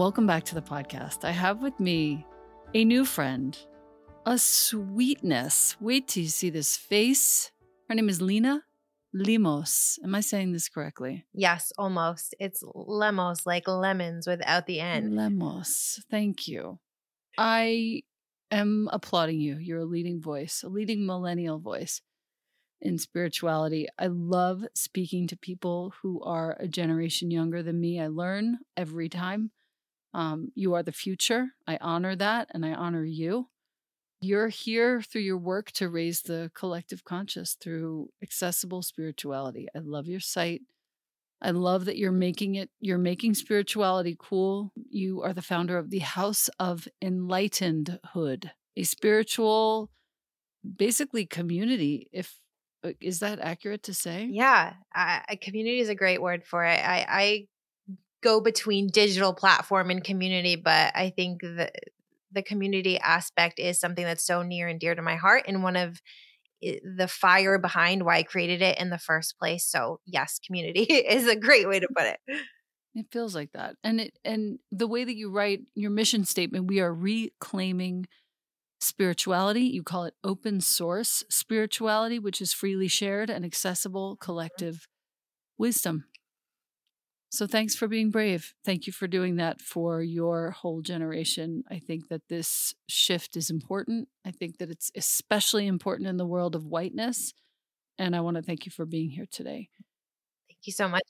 Welcome back to the podcast. I have with me a new friend, a sweetness. Wait till you see this face. Her name is Lena limos. Am I saying this correctly? Yes, almost. It's lemos, like lemons without the N. Lemos. Thank you. I am applauding you. You're a leading voice, a leading millennial voice in spirituality. I love speaking to people who are a generation younger than me. I learn every time. Um, you are the future. I honor that and I honor you. You're here through your work to raise the collective conscious through accessible spirituality. I love your site. I love that you're making it, you're making spirituality cool. You are the founder of the House of Enlightenedhood, a spiritual, basically community. If uh, is that accurate to say? Yeah, I, community is a great word for it. I, I go between digital platform and community, but I think that the community aspect is something that's so near and dear to my heart and one of the fire behind why I created it in the first place. So, yes, community is a great way to put it. It feels like that. And it and the way that you write your mission statement, we are reclaiming spirituality. You call it open source spirituality, which is freely shared and accessible mm-hmm. collective wisdom. So thanks for being brave. Thank you for doing that for your whole generation. I think that this shift is important. I think that it's especially important in the world of whiteness. And I want to thank you for being here today. Thank you so much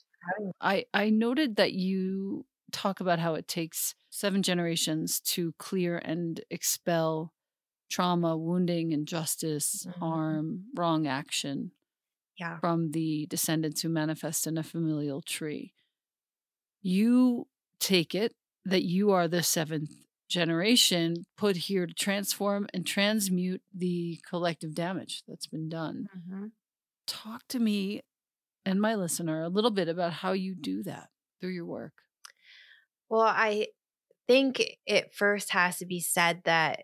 I, I noted that you talk about how it takes seven generations to clear and expel trauma, wounding, injustice, mm-hmm. harm, wrong action yeah. from the descendants who manifest in a familial tree you take it that you are the seventh generation put here to transform and transmute the collective damage that's been done. Mm-hmm. Talk to me and my listener a little bit about how you do that through your work. Well, I think it first has to be said that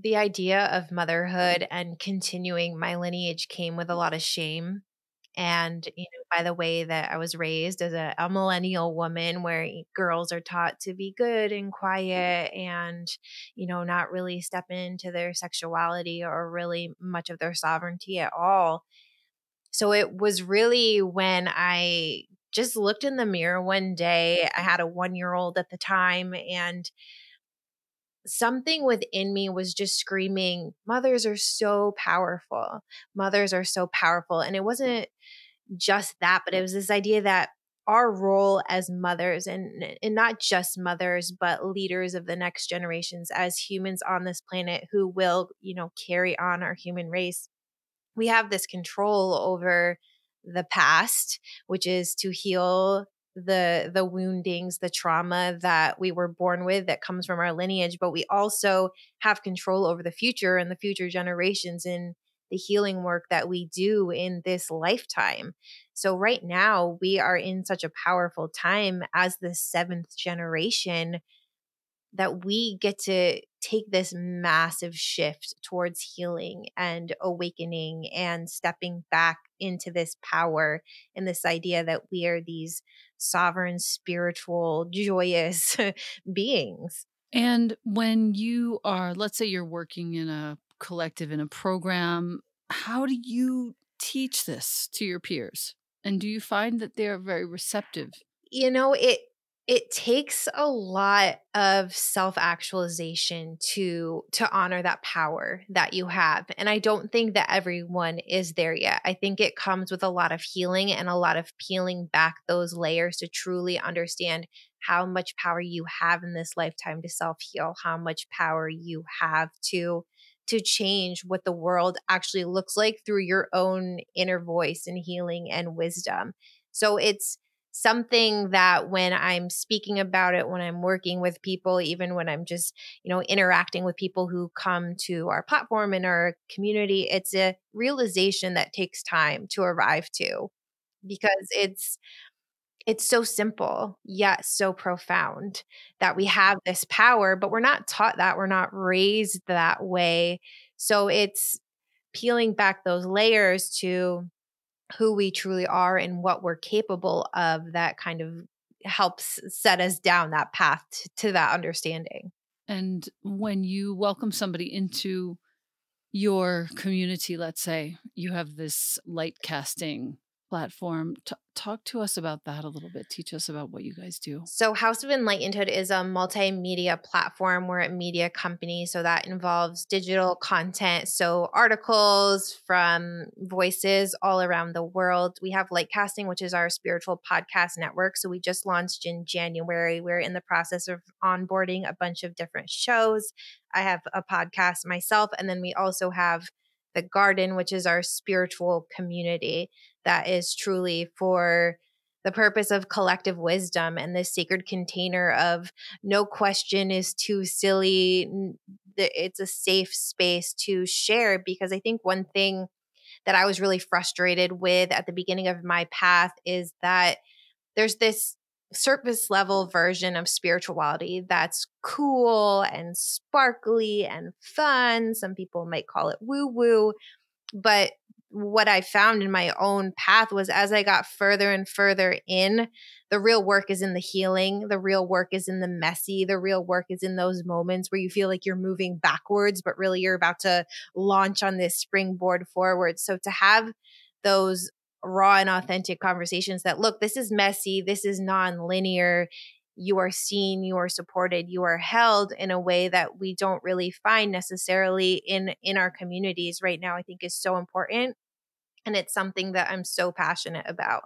the idea of motherhood and continuing my lineage came with a lot of shame and you know by the way that i was raised as a, a, millennial woman where girls are taught to be good and mm-hmm. quiet and you know not really step into their sexuality or really much of their sovereignty at all. So it was really when i just looked in the mirror one day i had a one year old at the time and something within me was just screaming, Mothers are so powerful. Mothers are so powerful. And it wasn't just that, but it was this idea that our role as mothers and and not just mothers but leaders of the next generations as humans on this planet who will you know carry on our human race we have this control over the past which is to heal the the woundings the trauma that we were born with that comes from our lineage but we also have control over the future and the future generations in the healing work that we do in this lifetime. So, right now, we are in such a powerful time as the seventh generation that we get to take this massive shift towards healing and awakening and stepping back into this power and this idea that we are these sovereign, spiritual, joyous beings. And when you are, let's say you're working in a collective in a program. How do you teach this to your peers? And do you find that they're very receptive? You know, it it takes a lot of self-actualization to to honor that power that you have and i don't think that everyone is there yet i think it comes with a lot of healing and a lot of peeling back those layers to truly understand how much power you have in this lifetime to self-heal how much power you have to to change what the world actually looks like through your own inner voice and healing and wisdom. So it's something that when I'm speaking about it, when I'm working with people, even when I'm just, you know, interacting with people who come to our platform and our community, it's a realization that takes time to arrive to because it's it's so simple yet so profound that we have this power but we're not taught that we're not raised that way. So it's peeling back those layers to who we truly are and what we're capable of that kind of helps set us down that path to, to that understanding. And when you welcome somebody into your community, let's say you have this Lightcasting platform. T- talk to us about that a little bit. Teach us about what you guys do. So, House of Enlightenedhood is a multimedia platform. We're a media company, so that involves digital content. So, articles from voices all around the world. We have Lightcasting, which is our spiritual podcast network. So, we just launched in January. We're in the process of onboarding a bunch of different shows. I have a podcast myself, and then we also have the garden, which is our spiritual community that is truly for the purpose of collective wisdom and this sacred container of no question is too silly. It's a safe space to share because I think one thing that I was really frustrated with at the beginning of my path is that there's this surface level version of spirituality that's cool and sparkly and fun. Some people might call it woo woo, but what I found in my own path was as I got further and further in, the real work is in the healing. The real work is in the messy. The real work is in those moments where you feel like you're moving backwards, but really you're about to launch on this springboard forward. So to have those raw and authentic conversations that look, this is messy, this is non-linear you are seen, you are supported, you are held in a way that we don't really find necessarily in in our communities right now I think is so important and it's something that I'm so passionate about.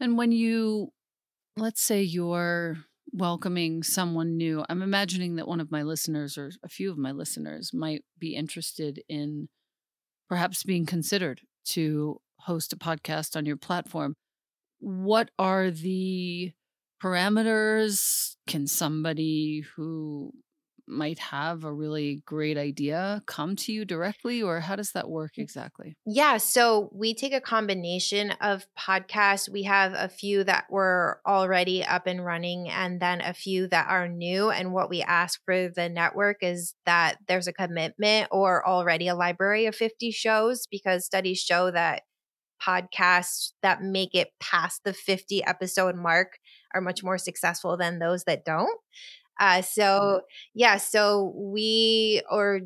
And when you, let's say you're welcoming someone new, I'm imagining that one of my listeners or a few of my listeners might be interested in perhaps being considered to host a podcast on your platform. What are the parameters? Can somebody who might have a really great idea come to you directly or how does that work mm. exactly? Yeah, so we take a combination of podcasts. We have a few that were already up and running and then a few that are new and what we ask for the network is that there's a commitment or already a library of 50 shows because studies show that podcasts that make it past the 50 episode mark are much more successful than those that don't. Uh, mm-hmm. so yeah, so we or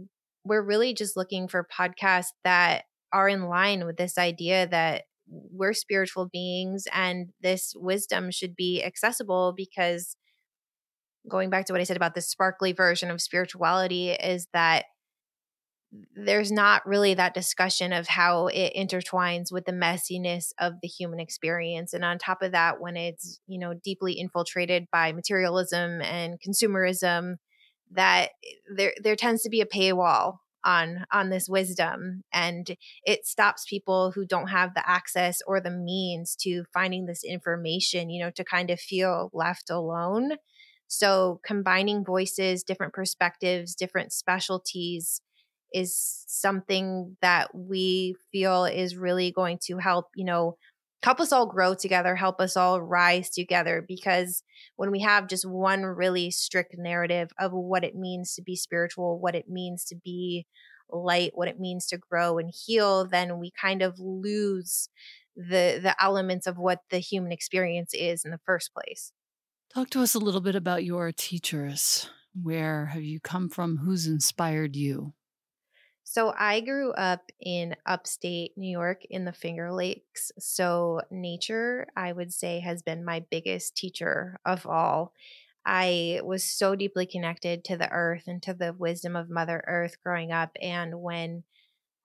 we're really just looking for podcasts that are in line with this idea that we're spiritual beings and this wisdom should be accessible because going back to what I said about the sparkly version of spirituality is that there's not really that discussion of how it intertwines with the messiness of the human experience and on top of that when it's you know deeply infiltrated by materialism and consumerism that there there tends to be a paywall on on this wisdom and it stops people who don't have the access or the means to finding this information you know to kind of feel left alone. So combining voices different perspectives different specialties is something that we feel is really going to help, you know, help us all grow together, help us all rise together. Because when we have just one really strict narrative of what it means to be spiritual, what it means to be light, what it means to grow and heal, then we kind of lose the the elements of what the human experience is in the first place. Talk to us a little bit about your teachers. Where have you come from? Who's inspired you? So I grew up in upstate New York in the Finger Lakes. So nature, I would say, has been my biggest teacher of all. I was so deeply connected to the earth and to the wisdom of Mother Earth growing up. And when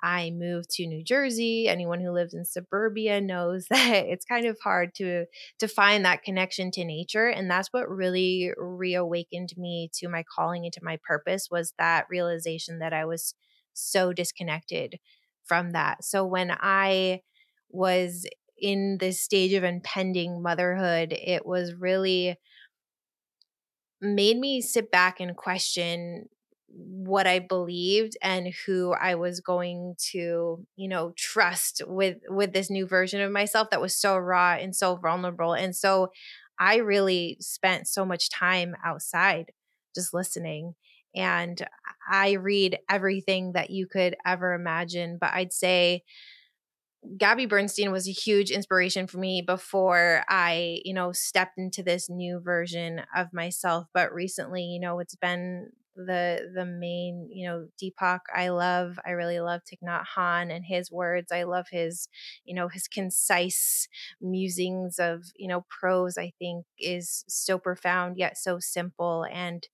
I moved to New Jersey, anyone who lives in suburbia knows that it's kind of hard to to find that connection to nature and that's what really reawakened me to my calling and to my purpose was that realization that I was so disconnected from that. So when I was in this stage of impending motherhood, it was really made me sit back and question what I believed and who I was going to, you know, trust with with this new version of myself that was so raw and so vulnerable. And so I really spent so much time outside just listening and I read everything that you could ever imagine. But I'd say Gabby Bernstein was a huge inspiration for me before I, you know, stepped into this new version of myself. But recently, you know, it's been the the main you know deepak i love i really love Thich Nhat and his words i love his you know his concise musings of you know prose i think is so profound yet so simple and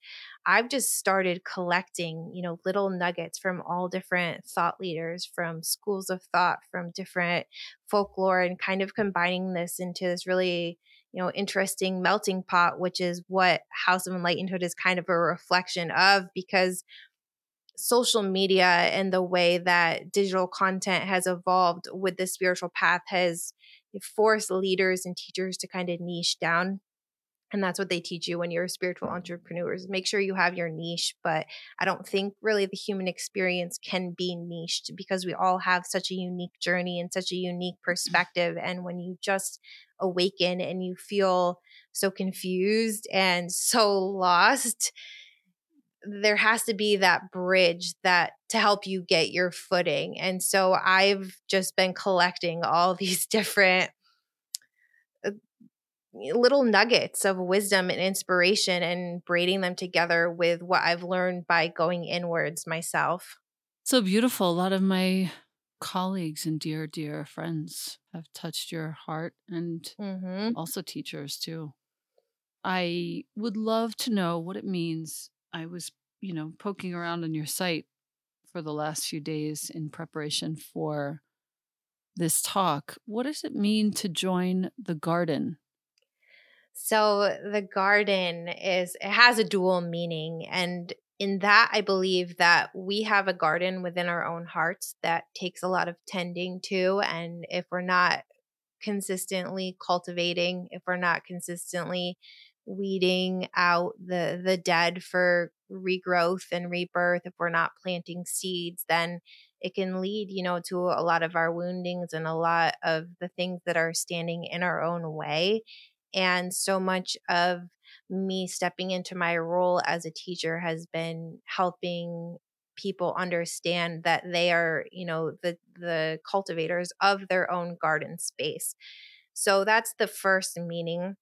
i've just started collecting you know little nuggets from all different thought leaders from schools of thought from different folklore and kind of combining this into this really you know interesting melting pot which is what house of enlightenment is kind of a reflection of because social media and the way that digital content has evolved with the spiritual path has forced leaders and teachers to kind of niche down and that's what they teach you when you're a spiritual entrepreneurs make sure you have your niche but i don't think really the human experience can be niched because we all have such a unique journey and such a unique mm-hmm. perspective and when you just awaken and you feel so confused and so lost there has to be that bridge that to help you get your footing and so i've just been collecting all these different uh, little nuggets of wisdom and inspiration and braiding them together with what I've learned by going inwards myself. So beautiful. A lot of my colleagues and dear, dear friends have touched your heart and mm-hmm. also teachers too. I would love to know what it means. I was, you know, poking around on your site for the last few days in preparation for this talk. What does it mean to join the garden? So the garden is it has a dual meaning and in that I believe that we have a garden within our own hearts that takes a lot of tending to and if we're not consistently cultivating, if we're not consistently weeding out the the dead for regrowth and rebirth, if we're not planting seeds, then it can lead, you know, to a lot of our woundings and a lot of the things that are standing in our own way. And so much of me stepping into my role as a teacher has been helping people understand that they are, you know, the the cultivators of their own garden space. So that's the first meaning.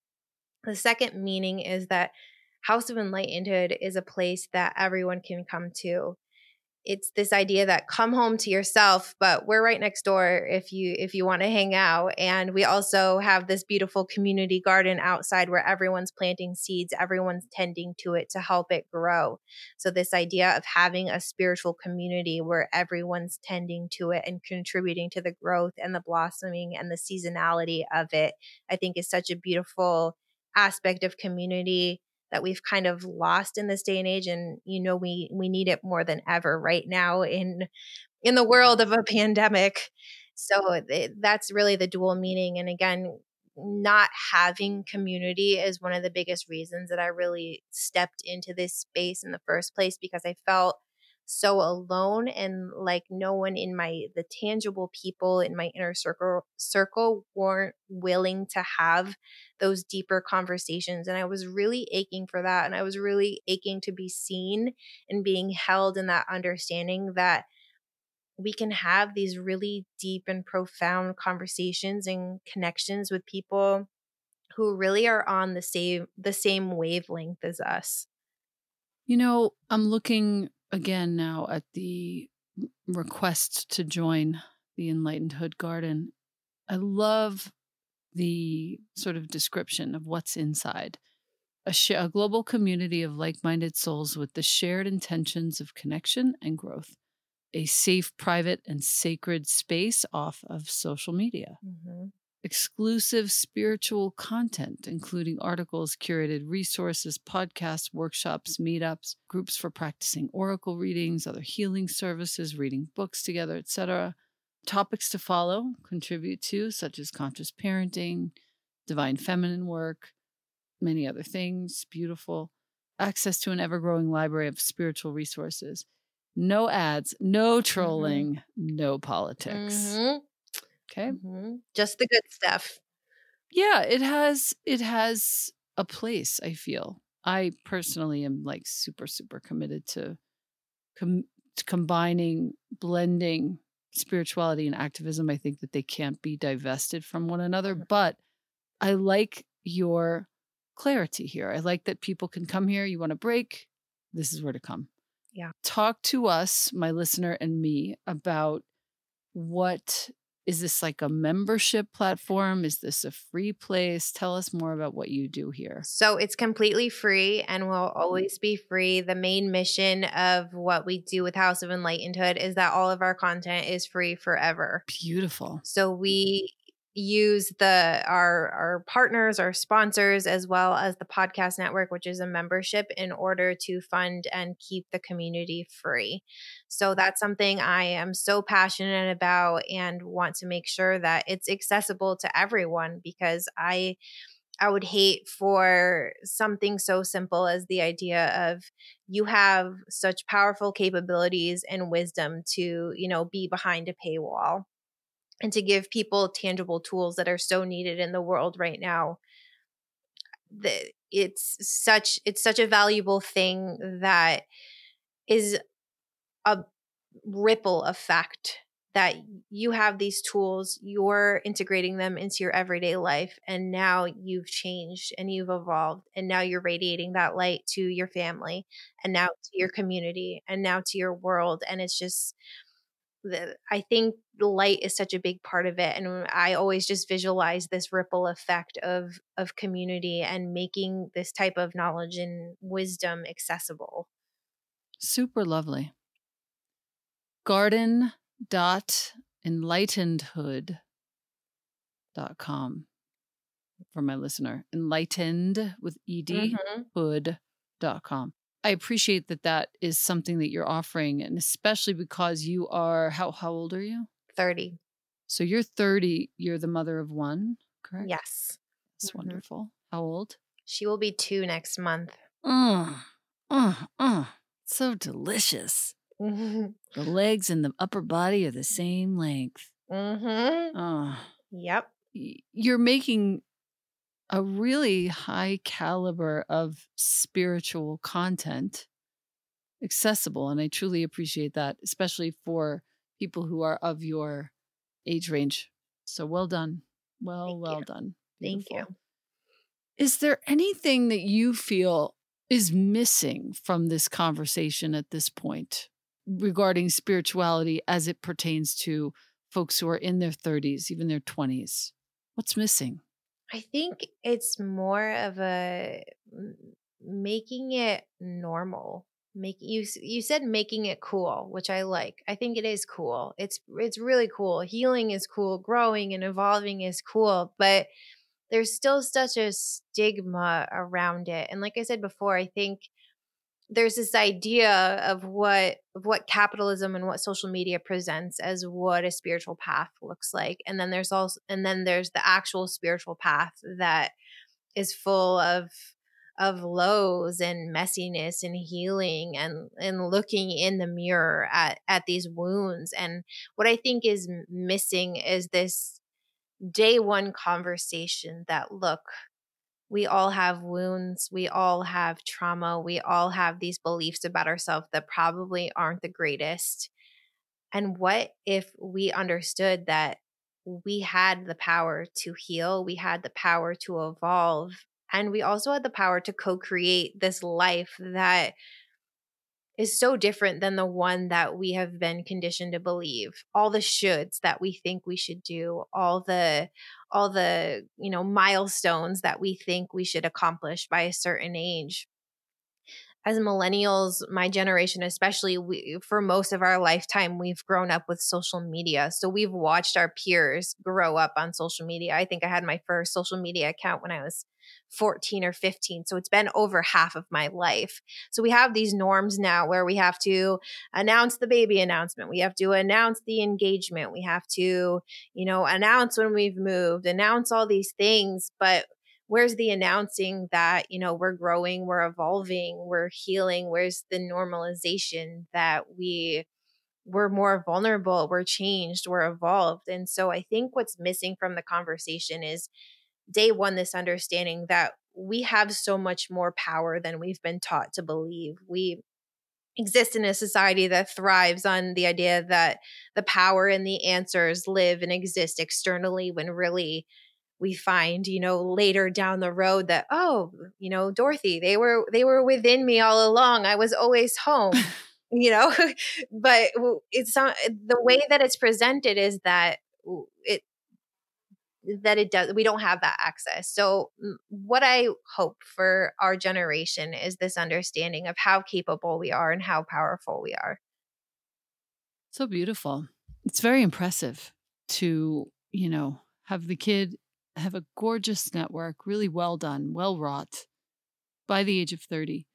The second meaning is that House of Enlightenedhood is a place that everyone can come to it's this idea that come home to yourself but we're right next door if you if you want to hang out. And we also have this beautiful community garden outside where everyone's planting seeds everyone's tending to it to help it grow. So this idea of having a spiritual community where everyone's tending to it and contributing to the growth and the blossoming and the seasonality of it i think is such a beautiful aspect of community that we've kind of lost in this day and age and you know we we need it more than ever right now in in the world of a pandemic. So that's really the dual meaning and again not having community is one of the biggest reasons that I really stepped into this space in the first place because I felt so alone and like no one in my the tangible people in my inner circle circle weren't willing to have those deeper conversations and I was really aching for that and I was really aching to be seen and being held in that understanding that we can have these really deep and profound conversations and connections with people who really are on the same the same wavelength as us. You know, I'm looking again now at the request to join the Enlightenedhood Garden. I love the sort of description of what's inside. A, sh- a global community of like minded souls with the shared intentions of connection and growth. A safe, private, and sacred space off of social media. Mm-hmm exclusive spiritual content, including articles, curated resources, podcasts, workshops, meetups, groups for practicing oracle readings, other healing services, reading books together, etc. Topics to follow, contribute to, such as conscious parenting, divine feminine work, many other things, beautiful. Access to an ever growing library of spiritual resources. No ads, no mm-hmm. trolling, mm-hmm. no politics. Mm-hmm. Okay. Mm-hmm. Just the good stuff. Yeah, it has it has a place, I feel. I personally am like super super committed to, com- to combining blending spirituality and activism. I think that they can't be divested from one another, but I like your clarity here. I like that people can come here, you want to break, this is where to come. Yeah. Talk to us, my listener and me, about what is this like a membership platform? Is this a free place? Tell us more about what you do here. So it's completely free and will mm-hmm. always be free. The main mission of what we do with House of Enlightenedhood is that all of our content is free forever. Beautiful. So we use the our our partners our sponsors as well as the podcast network which is a membership in order to fund and keep the community free. So that's something i am so passionate about and want to make sure that it's accessible to everyone because i I would hate for something so simple as the idea of you have such powerful capabilities and wisdom to, you know, be behind a paywall and to give people tangible tools that are so needed in the world right now that it's such it's such a valuable thing that is a ripple effect that you have these tools you're integrating them into your everyday life and now you've changed and you've evolved and now you're radiating that light to your family and now to your community and now to your world and it's just the, I think the light is such a big part of it and I always just visualize this ripple effect of of community and making this type of knowledge and wisdom accessible. Super lovely. Garden dot enlightenedhood dot com for my listener enlightened with ed mm-hmm. hood dot com I appreciate that that is something that you're offering, and especially because you are how how old are you? Thirty. So you're thirty. You're the mother of one, correct? Yes. That's mm-hmm. wonderful. How old? She will be two next month. Oh, oh, oh! So delicious. The legs and the upper body are the same length. Mm-hmm. Oh. Yep. You're making a really high caliber of spiritual content accessible. And I truly appreciate that, especially for people who are of your age range. So well done. Well, Thank well you. done. Beautiful. Thank you. Is there anything that you feel is missing from this conversation at this point regarding spirituality as it pertains to folks who are in their 30s, even their 20s? What's missing? I think it's more of a making it normal. Make you you said making it cool, which I like. I think it is cool. It's it's really cool. Healing is cool, growing and evolving is cool, but there's still such a stigma around it. And like I said before, I think there's this idea of what of what capitalism and what social media presents as what a spiritual path looks like and then there's also and then there's the actual spiritual path that is full of of lows and messiness and healing and and looking in the mirror at at these wounds and what i think is missing is this day one conversation that look we all have wounds. We all have trauma. We all have these beliefs about ourselves that probably aren't the greatest. And what if we understood that we had the power to heal, we had the power to evolve, and we also had the power to co create this life that is so different than the one that we have been conditioned to believe. All the shoulds that we think we should do all the all the you know milestones that we think we should accomplish by a certain age as millennials, my generation especially, we, for most of our lifetime, we've grown up with social media. So we've watched our peers grow up on social media. I think I had my first social media account when I was 14 or 15. So it's been over half of my life. So we have these norms now where we have to announce the baby announcement. We have to announce the engagement. We have to, you know, announce when we've moved, announce all these things. But where's the announcing that you know we're growing we're evolving we're healing where's the normalization that we we're more vulnerable we're changed we're evolved? And so i think what's missing from the conversation is day one this understanding that we have so much more power than we've been taught to believe. We exist in a society that thrives on the idea that the power and the answers live and exist externally when really we find you know later down the road that oh you know dorothy they were they were within me all along. I was always home you know, but it's some, the way that it's presented is that it that it does we don't have that access. So what i hope for our generation is this understanding of how capable we are and how powerful we are. So beautiful. It's very impressive to you know have the kid have a gorgeous network really well done well wrought by the age of 30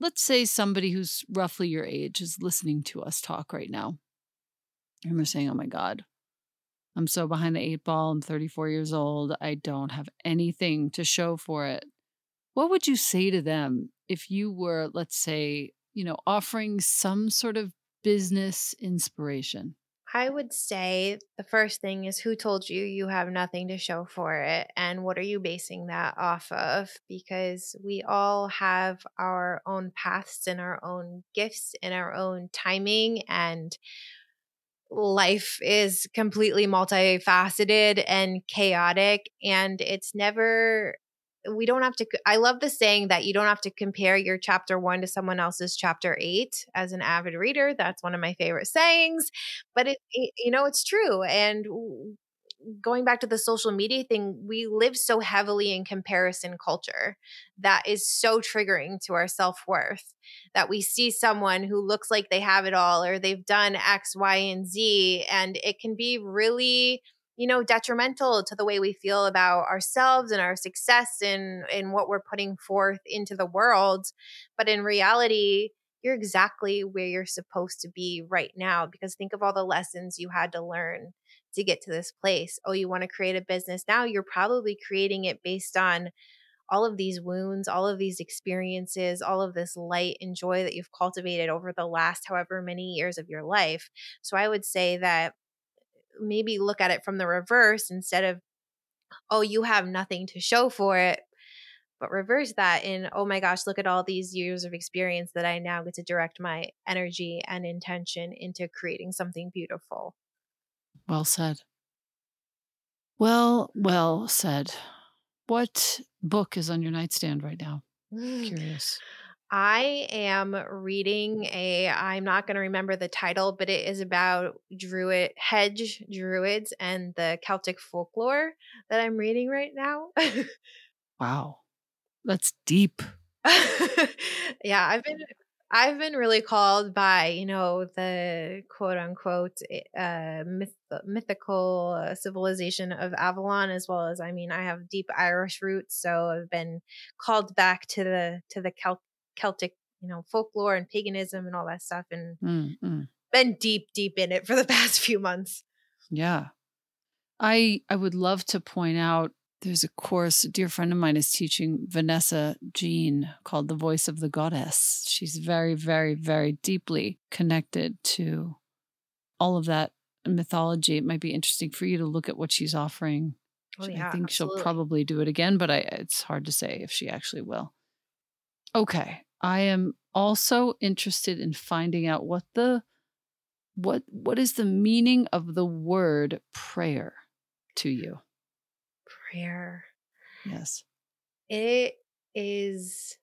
let's say somebody who's roughly your age is listening to us talk right now and they're saying oh my god I'm so behind the eight ball. I'm 34 years old. I don't have anything to show for it. What would you say to them if you were, let's say, you know, offering some sort of business inspiration? I would say the first thing is who told you you have nothing to show for it and what are you basing that off of? Because we all have our own paths and our own gifts and our own timing and life is completely multifaceted and chaotic and it's never we don't have to i love the saying that you don't have to compare your chapter 1 to someone else's chapter 8 as an avid reader that's one of my favorite sayings but it, it you know it's true and going back to the social media thing, we live so heavily in comparison culture that is so triggering to our self worth that we see someone who looks like they have it all or they've done X, Y, and Z. And it can be really, you know, detrimental to the way we feel about ourselves and our success and in what we're putting forth into the world. But in reality, you're exactly where you're supposed to be right now because think of all the lessons you had to learn to get to this place. Oh, you want to create a business now? You're probably creating it based on all of these wounds, all of these experiences, all of this light and joy that you've cultivated over the last however many years of your life. So I would say that maybe look at it from the reverse instead of, oh, you have nothing to show for it. But reverse that in, oh my gosh, look at all these years of experience that I now get to direct my energy and intention into creating something beautiful. Well said. Well, well said. What book is on your nightstand right now? Mm. Curious. I am reading a I'm not going to remember the title, but it is about druid hedge druids and the Celtic folklore that I'm reading right now. wow. That's deep. yeah, I've been I've been really called by, you know, the quote unquote eh, uh, myth, mythical uh, civilization of Avalon, as well as, I mean, I have deep Irish roots, so I've been called back to the to the Celt- Celtic, you know, folklore and paganism and all that stuff, and mm-hmm. been deep, deep in it for the past few months. Yeah, I I would love to point out there's a course a dear friend of mine is teaching vanessa jean called the voice of the goddess she's very very very deeply connected to all of that mythology it might be interesting for you to look at what she's offering oh, yeah, i think absolutely. she'll probably do it again but I, it's hard to say if she actually will okay i am also interested in finding out what the what what is the meaning of the word prayer to you prayer. Yes. It is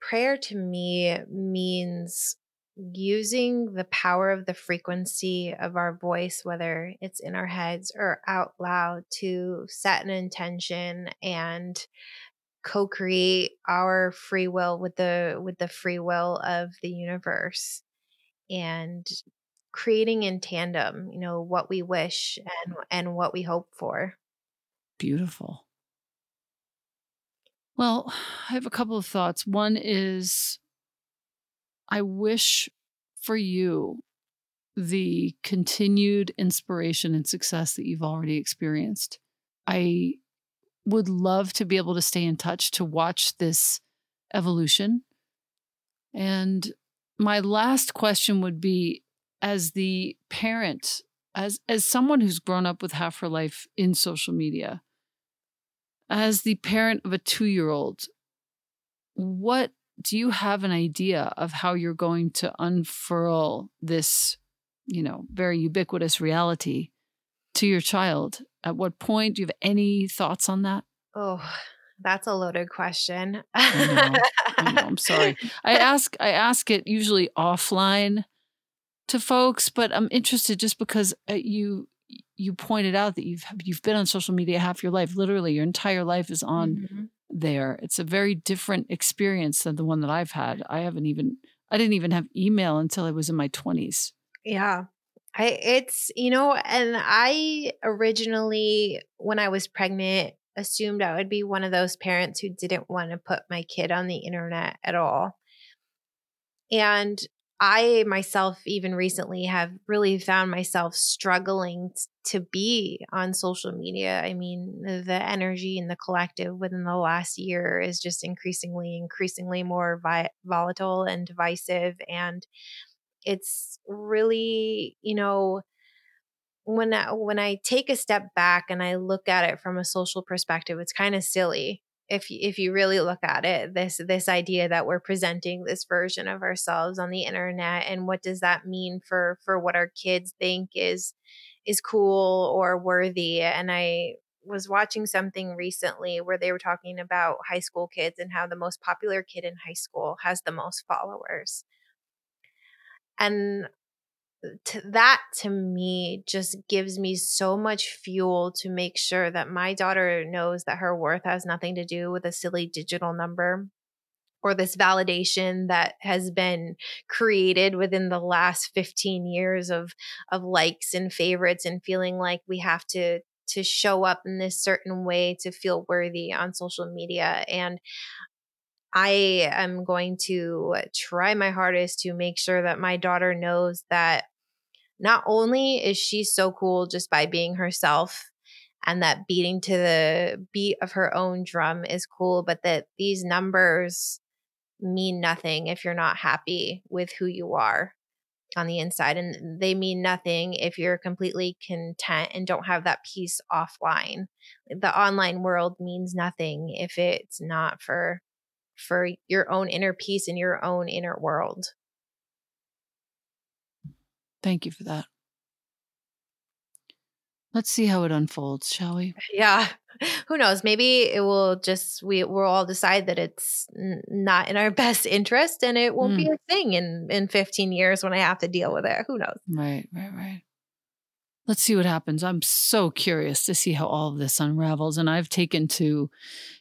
prayer to me means using the power of the frequency of our voice, whether it's in our heads or out loud, to set an intention and co-create our free will with the with the free will of the universe and creating in tandem, you know, what we wish and and what we hope for. Beautiful. Well, I have a couple of thoughts. One is I wish for you the continued inspiration and success that you've already experienced. I would love to be able to stay in touch to watch this evolution. And my last question would be as the parent, as as someone who's grown up with half her life in social media, as the parent of a two year old, what do you have an idea of how you're going to unfurl this, you know, very ubiquitous reality to your child? At what point do you have any thoughts on that? Oh, That's a loaded question. I know. I know. I'm sorry. I ask I ask it usually offline to folks, but I'm interested just because uh, you you pointed out that you've you've been on social media half your life. Literally, your entire life is on mm-hmm. there. It's a very different experience than the one that I've had. I haven't even I didn't even have email until I was in my 20s. Yeah. I it's you know, and I originally when I was pregnant assumed I would be one of those parents who didn't want to put my kid on the internet at all. And I myself, even recently, have really found myself struggling to be on social media. I mean, the energy in the collective within the last year is just increasingly, increasingly more vi- volatile and divisive. And it's really, you know, when I, when I take a step back and I look at it from a social perspective, it's kind of silly if if you really look at it this this idea that we're presenting this version of ourselves on the internet and what does that mean for for what our kids think is is cool or worthy and I was watching something recently where they were talking about high school kids and how the most popular kid in high school has the most followers and uh, to that to me just gives me so much fuel to make sure that my daughter knows that her worth has nothing to do with a silly digital number or this validation that has been created within the last 15 years of of likes and favorites and feeling like we have to to show up in this certain way to feel worthy on social media. And I am going to try my hardest to make sure that my daughter knows that not only is she so cool just by being herself and that beating to the beat of her own drum is cool, but that these numbers mean nothing if you're not happy with who you are on the inside. And they mean nothing if you're completely content and don't have that peace offline. The online world means nothing if it's not for for your own inner peace and your own inner world. Thank you for that. Let's see how it unfolds, shall we? Yeah. Who knows? Maybe it will just we we'll all decide that it's n- not in our best interest and it won't mm. be a thing in in 15 years when I have to deal with it. Who knows? Right, right, right. Let's see what happens. I'm so curious to see how all of this unravels and I've taken to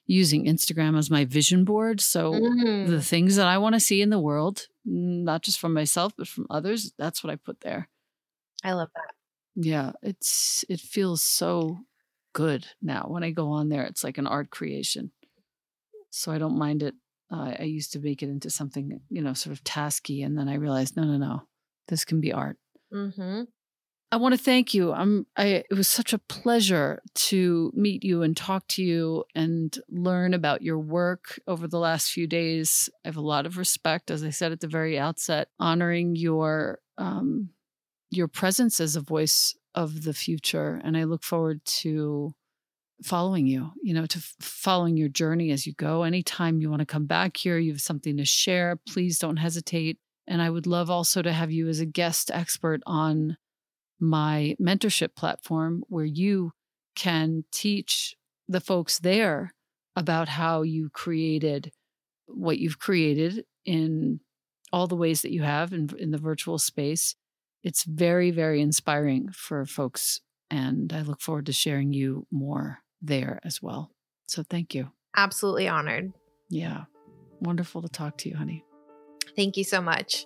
using Instagram as my vision board. So mm. the things that I want to see in the world, not just from myself, but from others. That's what I put there. I love that. Yeah, it's it feels so good now. When I go on there, it's like an art creation. So I don't mind it. Uh, I used to make it into something, you know, sort of tasky, and then I realized, no, no, no, this can be art. Mm-hmm. I want to thank you. I'm I it was such a pleasure to meet you and talk to you and learn about your work over the last few days. I have a lot of respect as I said at the very outset honoring your um your presence as a voice of the future and I look forward to following you, you know, to f- following your journey as you go. Anytime you want to come back here, you have something to share, please don't hesitate. And I would love also to have you as a guest expert on my mentorship platform where you can teach the folks there about how you created what you've created in all the ways that you have in, in the virtual space. It's very, very inspiring for folks. And I look forward to sharing you more there as well. So thank you. Absolutely honored. Yeah. Wonderful to talk to you, honey. Thank you so much.